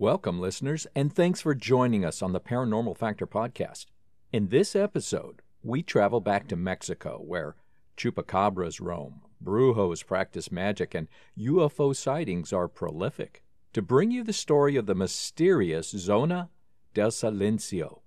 Welcome, listeners, and thanks for joining us on the Paranormal Factor podcast. In this episode, we travel back to Mexico, where chupacabras roam, brujos practice magic, and UFO sightings are prolific, to bring you the story of the mysterious Zona del Silencio,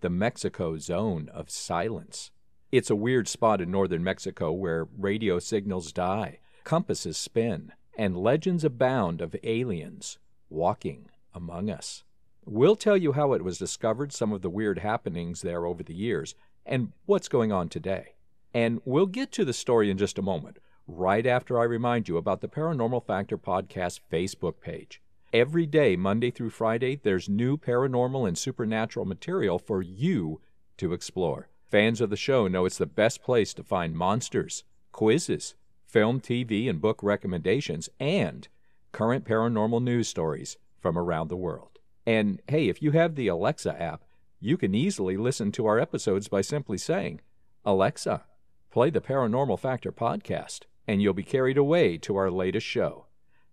the Mexico Zone of Silence. It's a weird spot in northern Mexico where radio signals die, compasses spin, and legends abound of aliens walking among us. We'll tell you how it was discovered, some of the weird happenings there over the years, and what's going on today. And we'll get to the story in just a moment, right after I remind you about the Paranormal Factor Podcast Facebook page. Every day, Monday through Friday, there's new paranormal and supernatural material for you to explore. Fans of the show know it's the best place to find monsters, quizzes, film, TV, and book recommendations, and current paranormal news stories from around the world. And hey, if you have the Alexa app, you can easily listen to our episodes by simply saying, Alexa, play the Paranormal Factor podcast, and you'll be carried away to our latest show.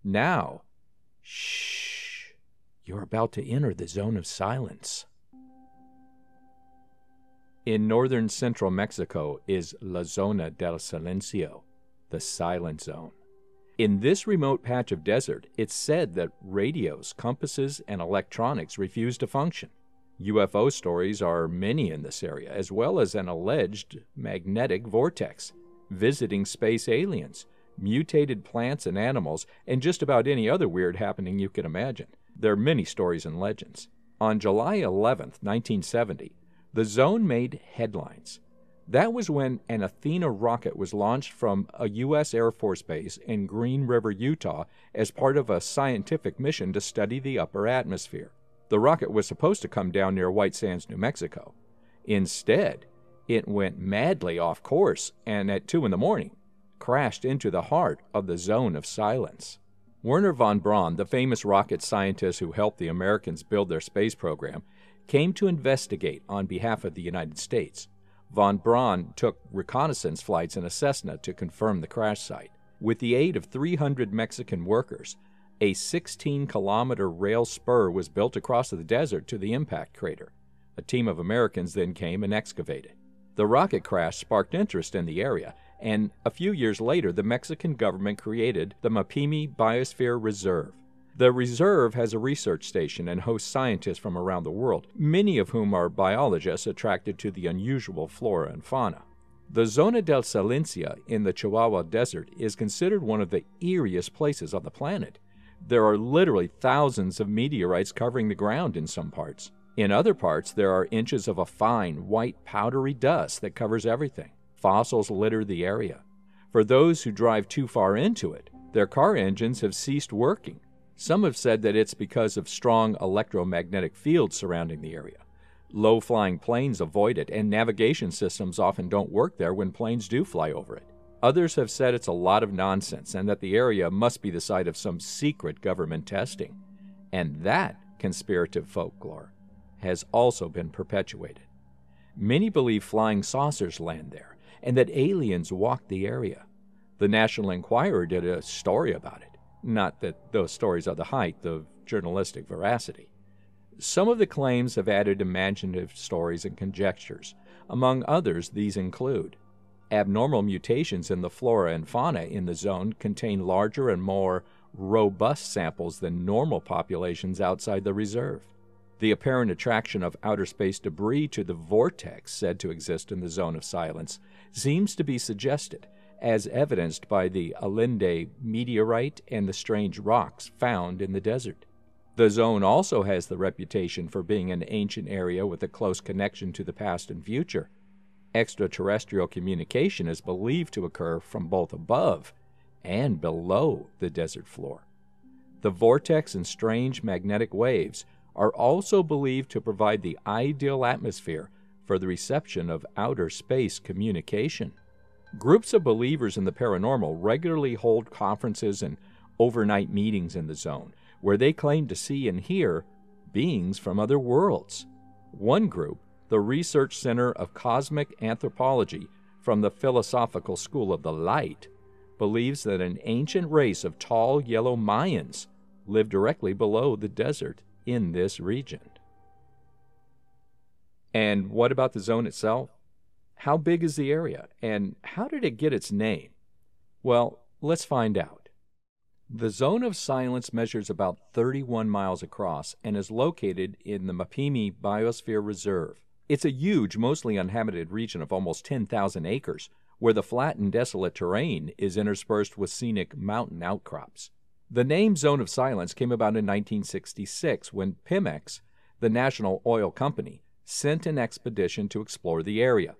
Now, shh, you're about to enter the zone of silence. In northern central Mexico is La Zona del Silencio, the silent zone. In this remote patch of desert, it's said that radios, compasses, and electronics refuse to function. UFO stories are many in this area, as well as an alleged magnetic vortex, visiting space aliens, mutated plants and animals, and just about any other weird happening you can imagine. There are many stories and legends. On July 11, 1970, the zone made headlines. That was when an Athena rocket was launched from a U.S. Air Force base in Green River, Utah, as part of a scientific mission to study the upper atmosphere. The rocket was supposed to come down near White Sands, New Mexico. Instead, it went madly off course and at 2 in the morning crashed into the heart of the zone of silence. Wernher von Braun, the famous rocket scientist who helped the Americans build their space program, came to investigate on behalf of the United States. Von Braun took reconnaissance flights in a Cessna to confirm the crash site. With the aid of 300 Mexican workers, a 16 kilometer rail spur was built across the desert to the impact crater. A team of Americans then came and excavated. The rocket crash sparked interest in the area, and a few years later, the Mexican government created the Mapimi Biosphere Reserve. The reserve has a research station and hosts scientists from around the world, many of whom are biologists attracted to the unusual flora and fauna. The Zona del Silencio in the Chihuahua Desert is considered one of the eeriest places on the planet. There are literally thousands of meteorites covering the ground in some parts. In other parts, there are inches of a fine, white, powdery dust that covers everything. Fossils litter the area. For those who drive too far into it, their car engines have ceased working some have said that it's because of strong electromagnetic fields surrounding the area. Low flying planes avoid it, and navigation systems often don't work there when planes do fly over it. Others have said it's a lot of nonsense and that the area must be the site of some secret government testing. And that conspirative folklore has also been perpetuated. Many believe flying saucers land there and that aliens walk the area. The National Enquirer did a story about it. Not that those stories are the height of journalistic veracity. Some of the claims have added imaginative stories and conjectures. Among others, these include abnormal mutations in the flora and fauna in the zone contain larger and more robust samples than normal populations outside the reserve. The apparent attraction of outer space debris to the vortex said to exist in the zone of silence seems to be suggested as evidenced by the Allende meteorite and the strange rocks found in the desert. The zone also has the reputation for being an ancient area with a close connection to the past and future. Extraterrestrial communication is believed to occur from both above and below the desert floor. The vortex and strange magnetic waves are also believed to provide the ideal atmosphere for the reception of outer space communication. Groups of believers in the paranormal regularly hold conferences and overnight meetings in the zone where they claim to see and hear beings from other worlds. One group, the Research Center of Cosmic Anthropology from the Philosophical School of the Light, believes that an ancient race of tall yellow Mayans lived directly below the desert in this region. And what about the zone itself? How big is the area, and how did it get its name? Well, let's find out. The zone of silence measures about 31 miles across and is located in the Mapimi Biosphere Reserve. It's a huge, mostly uninhabited region of almost 10,000 acres, where the flat and desolate terrain is interspersed with scenic mountain outcrops. The name Zone of Silence came about in 1966 when Pemex, the national oil company, sent an expedition to explore the area.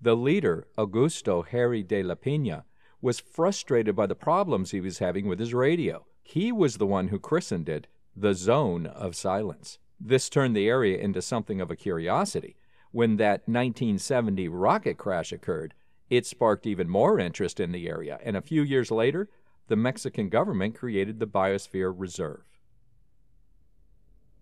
The leader, Augusto Harry de la Pena, was frustrated by the problems he was having with his radio. He was the one who christened it the Zone of Silence. This turned the area into something of a curiosity. When that 1970 rocket crash occurred, it sparked even more interest in the area, and a few years later, the Mexican government created the Biosphere Reserve.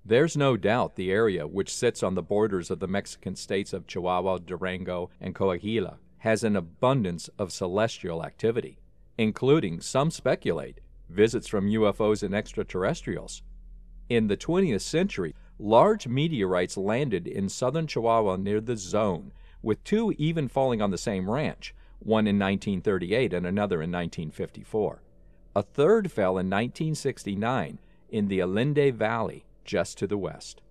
There's no doubt the area, which sits on the borders of the Mexican states of Chihuahua, Durango, and Coahuila, has an abundance of celestial activity, including, some speculate, visits from UFOs and extraterrestrials. In the 20th century, large meteorites landed in southern Chihuahua near the zone with two even falling on the same ranch, one in 1938 and another in 1954. A third fell in 1969 in the Allende Valley, just to the west.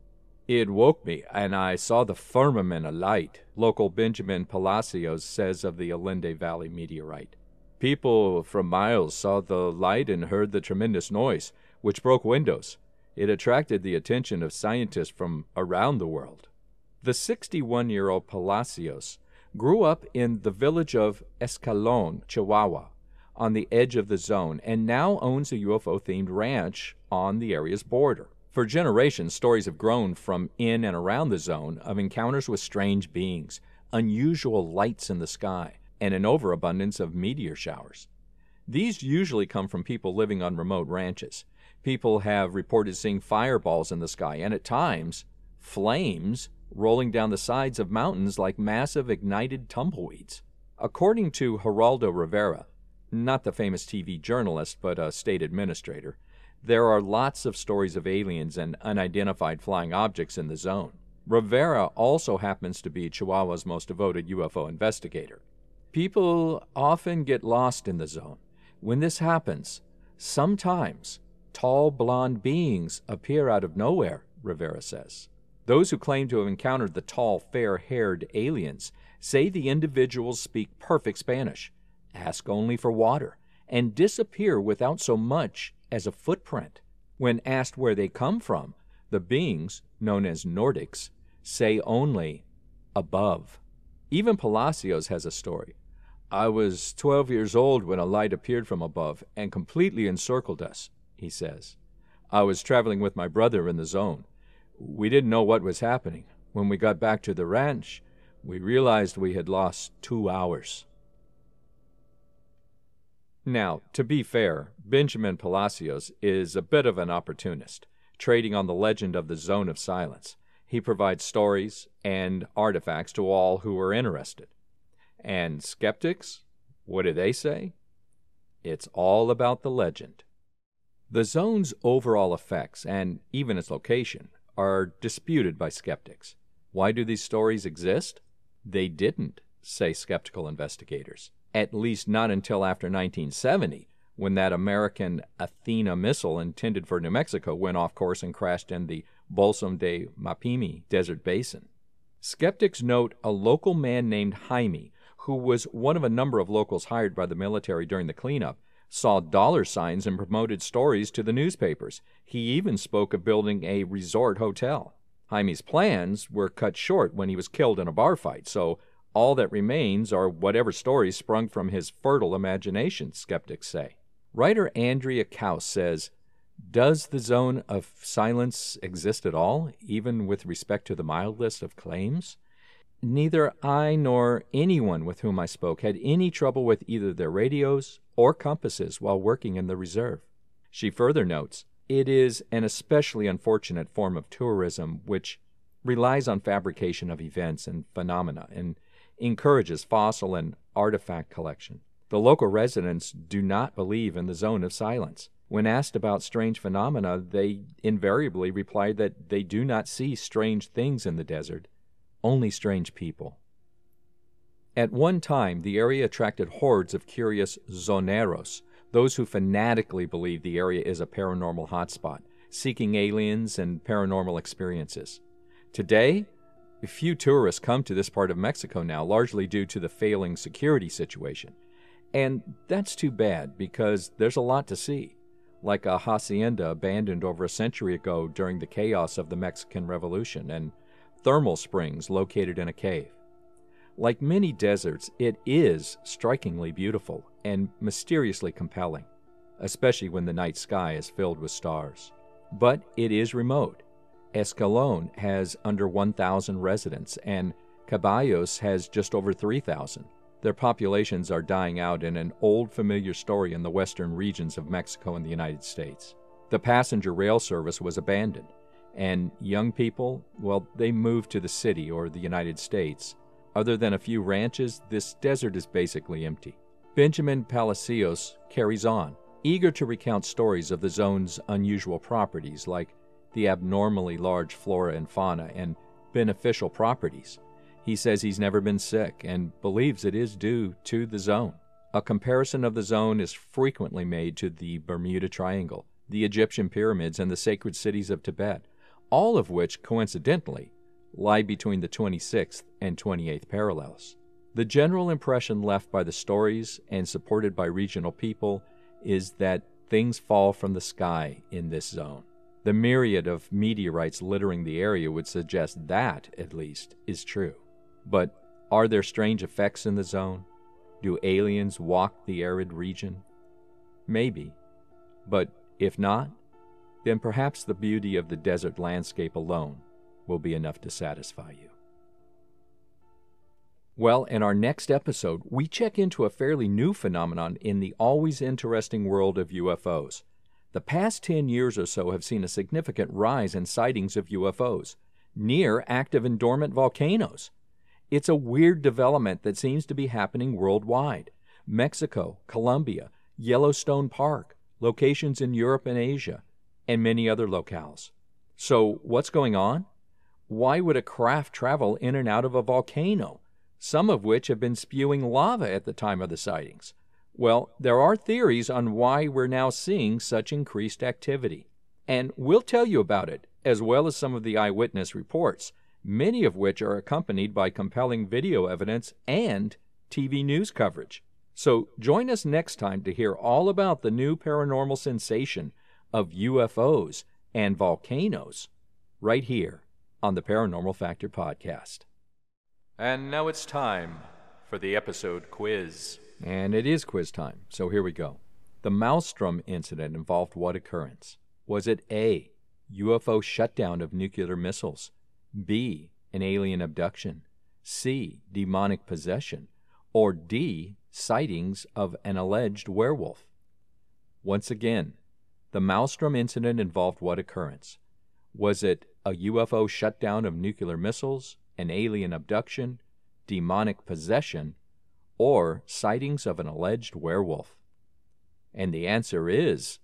It woke me, and I saw the firmament alight, local Benjamin Palacios says of the Allende Valley meteorite. People from miles saw the light and heard the tremendous noise, which broke windows. It attracted the attention of scientists from around the world. The 61 year old Palacios grew up in the village of Escalon, Chihuahua, on the edge of the zone, and now owns a UFO themed ranch on the area's border. For generations, stories have grown from in and around the zone of encounters with strange beings, unusual lights in the sky, and an overabundance of meteor showers. These usually come from people living on remote ranches. People have reported seeing fireballs in the sky and at times flames rolling down the sides of mountains like massive ignited tumbleweeds. According to Geraldo Rivera, not the famous TV journalist, but a state administrator, there are lots of stories of aliens and unidentified flying objects in the zone. Rivera also happens to be Chihuahua's most devoted UFO investigator. People often get lost in the zone. When this happens, sometimes tall blonde beings appear out of nowhere, Rivera says. Those who claim to have encountered the tall, fair haired aliens say the individuals speak perfect Spanish, ask only for water, and disappear without so much as a footprint. When asked where they come from, the beings, known as Nordics, say only above. Even Palacios has a story. I was 12 years old when a light appeared from above and completely encircled us, he says. I was traveling with my brother in the zone. We didn't know what was happening. When we got back to the ranch, we realized we had lost two hours. Now, to be fair, Benjamin Palacios is a bit of an opportunist, trading on the legend of the Zone of Silence. He provides stories and artifacts to all who are interested. And skeptics, what do they say? It's all about the legend. The zone's overall effects, and even its location, are disputed by skeptics. Why do these stories exist? They didn't, say skeptical investigators. At least not until after 1970, when that American Athena missile intended for New Mexico went off course and crashed in the Bolsón de Mapimi desert basin. Skeptics note a local man named Jaime, who was one of a number of locals hired by the military during the cleanup, saw dollar signs and promoted stories to the newspapers. He even spoke of building a resort hotel. Jaime's plans were cut short when he was killed in a bar fight, so all that remains are whatever stories sprung from his fertile imagination, skeptics say. Writer Andrea Kaus says, Does the zone of silence exist at all, even with respect to the mildest of claims? Neither I nor anyone with whom I spoke had any trouble with either their radios or compasses while working in the reserve. She further notes it is an especially unfortunate form of tourism which relies on fabrication of events and phenomena and encourages fossil and artifact collection. The local residents do not believe in the zone of silence. When asked about strange phenomena, they invariably replied that they do not see strange things in the desert, only strange people. At one time, the area attracted hordes of curious zoneros, those who fanatically believe the area is a paranormal hotspot, seeking aliens and paranormal experiences. Today, few tourists come to this part of Mexico now, largely due to the failing security situation. And that's too bad because there's a lot to see, like a hacienda abandoned over a century ago during the chaos of the Mexican Revolution, and thermal springs located in a cave. Like many deserts, it is strikingly beautiful and mysteriously compelling, especially when the night sky is filled with stars. But it is remote. Escalon has under 1,000 residents, and Ceballos has just over 3,000. Their populations are dying out in an old familiar story in the western regions of Mexico and the United States. The passenger rail service was abandoned, and young people, well, they moved to the city or the United States other than a few ranches, this desert is basically empty. Benjamin Palacios carries on, eager to recount stories of the zone's unusual properties like the abnormally large flora and fauna and beneficial properties. He says he's never been sick and believes it is due to the zone. A comparison of the zone is frequently made to the Bermuda Triangle, the Egyptian pyramids, and the sacred cities of Tibet, all of which, coincidentally, lie between the 26th and 28th parallels. The general impression left by the stories and supported by regional people is that things fall from the sky in this zone. The myriad of meteorites littering the area would suggest that, at least, is true. But are there strange effects in the zone? Do aliens walk the arid region? Maybe. But if not, then perhaps the beauty of the desert landscape alone will be enough to satisfy you. Well, in our next episode, we check into a fairly new phenomenon in the always interesting world of UFOs. The past 10 years or so have seen a significant rise in sightings of UFOs near active and dormant volcanoes. It's a weird development that seems to be happening worldwide. Mexico, Colombia, Yellowstone Park, locations in Europe and Asia, and many other locales. So, what's going on? Why would a craft travel in and out of a volcano, some of which have been spewing lava at the time of the sightings? Well, there are theories on why we're now seeing such increased activity. And we'll tell you about it, as well as some of the eyewitness reports, many of which are accompanied by compelling video evidence and TV news coverage. So join us next time to hear all about the new paranormal sensation of UFOs and volcanoes right here on the Paranormal Factor podcast. And now it's time for the episode quiz. And it is quiz time, so here we go. The Malmstrom incident involved what occurrence? Was it A, UFO shutdown of nuclear missiles, B, an alien abduction, C, demonic possession, or D, sightings of an alleged werewolf? Once again, the Malmstrom incident involved what occurrence? Was it a UFO shutdown of nuclear missiles, an alien abduction, demonic possession, or sightings of an alleged werewolf? And the answer is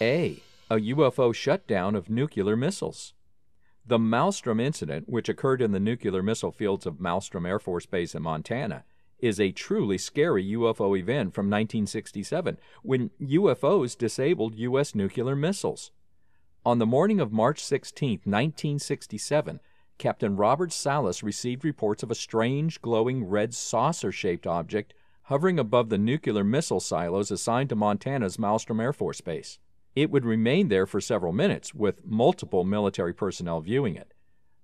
A. A UFO shutdown of nuclear missiles. The Malmstrom incident, which occurred in the nuclear missile fields of Malmstrom Air Force Base in Montana, is a truly scary UFO event from 1967 when UFOs disabled U.S. nuclear missiles. On the morning of March 16, 1967, Captain Robert Salas received reports of a strange, glowing red saucer shaped object hovering above the nuclear missile silos assigned to Montana's Malmstrom Air Force Base. It would remain there for several minutes, with multiple military personnel viewing it.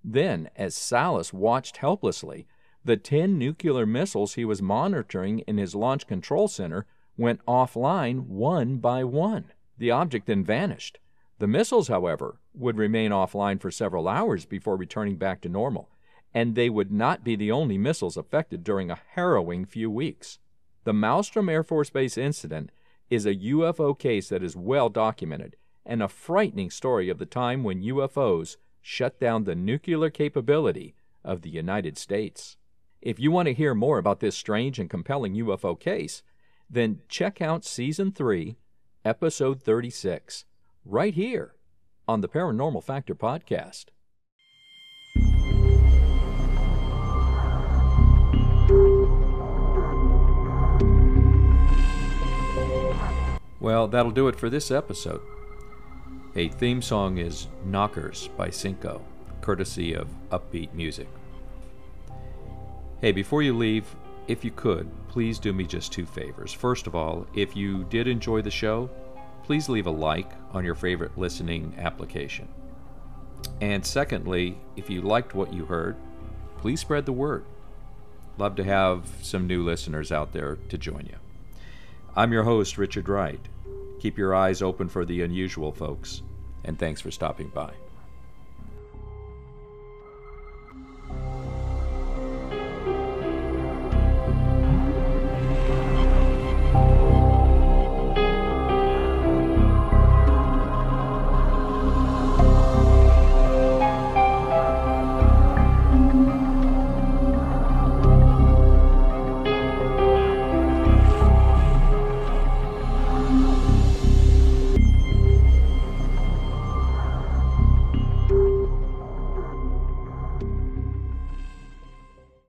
Then, as Salas watched helplessly, the 10 nuclear missiles he was monitoring in his launch control center went offline one by one. The object then vanished. The missiles, however, would remain offline for several hours before returning back to normal, and they would not be the only missiles affected during a harrowing few weeks. The Malmstrom Air Force Base incident is a UFO case that is well documented and a frightening story of the time when UFOs shut down the nuclear capability of the United States. If you want to hear more about this strange and compelling UFO case, then check out Season 3, Episode 36, right here on the Paranormal Factor podcast. Well, that'll do it for this episode. A theme song is Knockers by Cinco, courtesy of Uppbeat Music. Hey, before you leave, if you could, please do me just two favors. First of all, if you did enjoy the show, please leave a like on your favorite listening application. And secondly, if you liked what you heard, please spread the word. Love to have some new listeners out there to join you. I'm your host, Richard Wright. Keep your eyes open for the unusual, folks, and thanks for stopping by.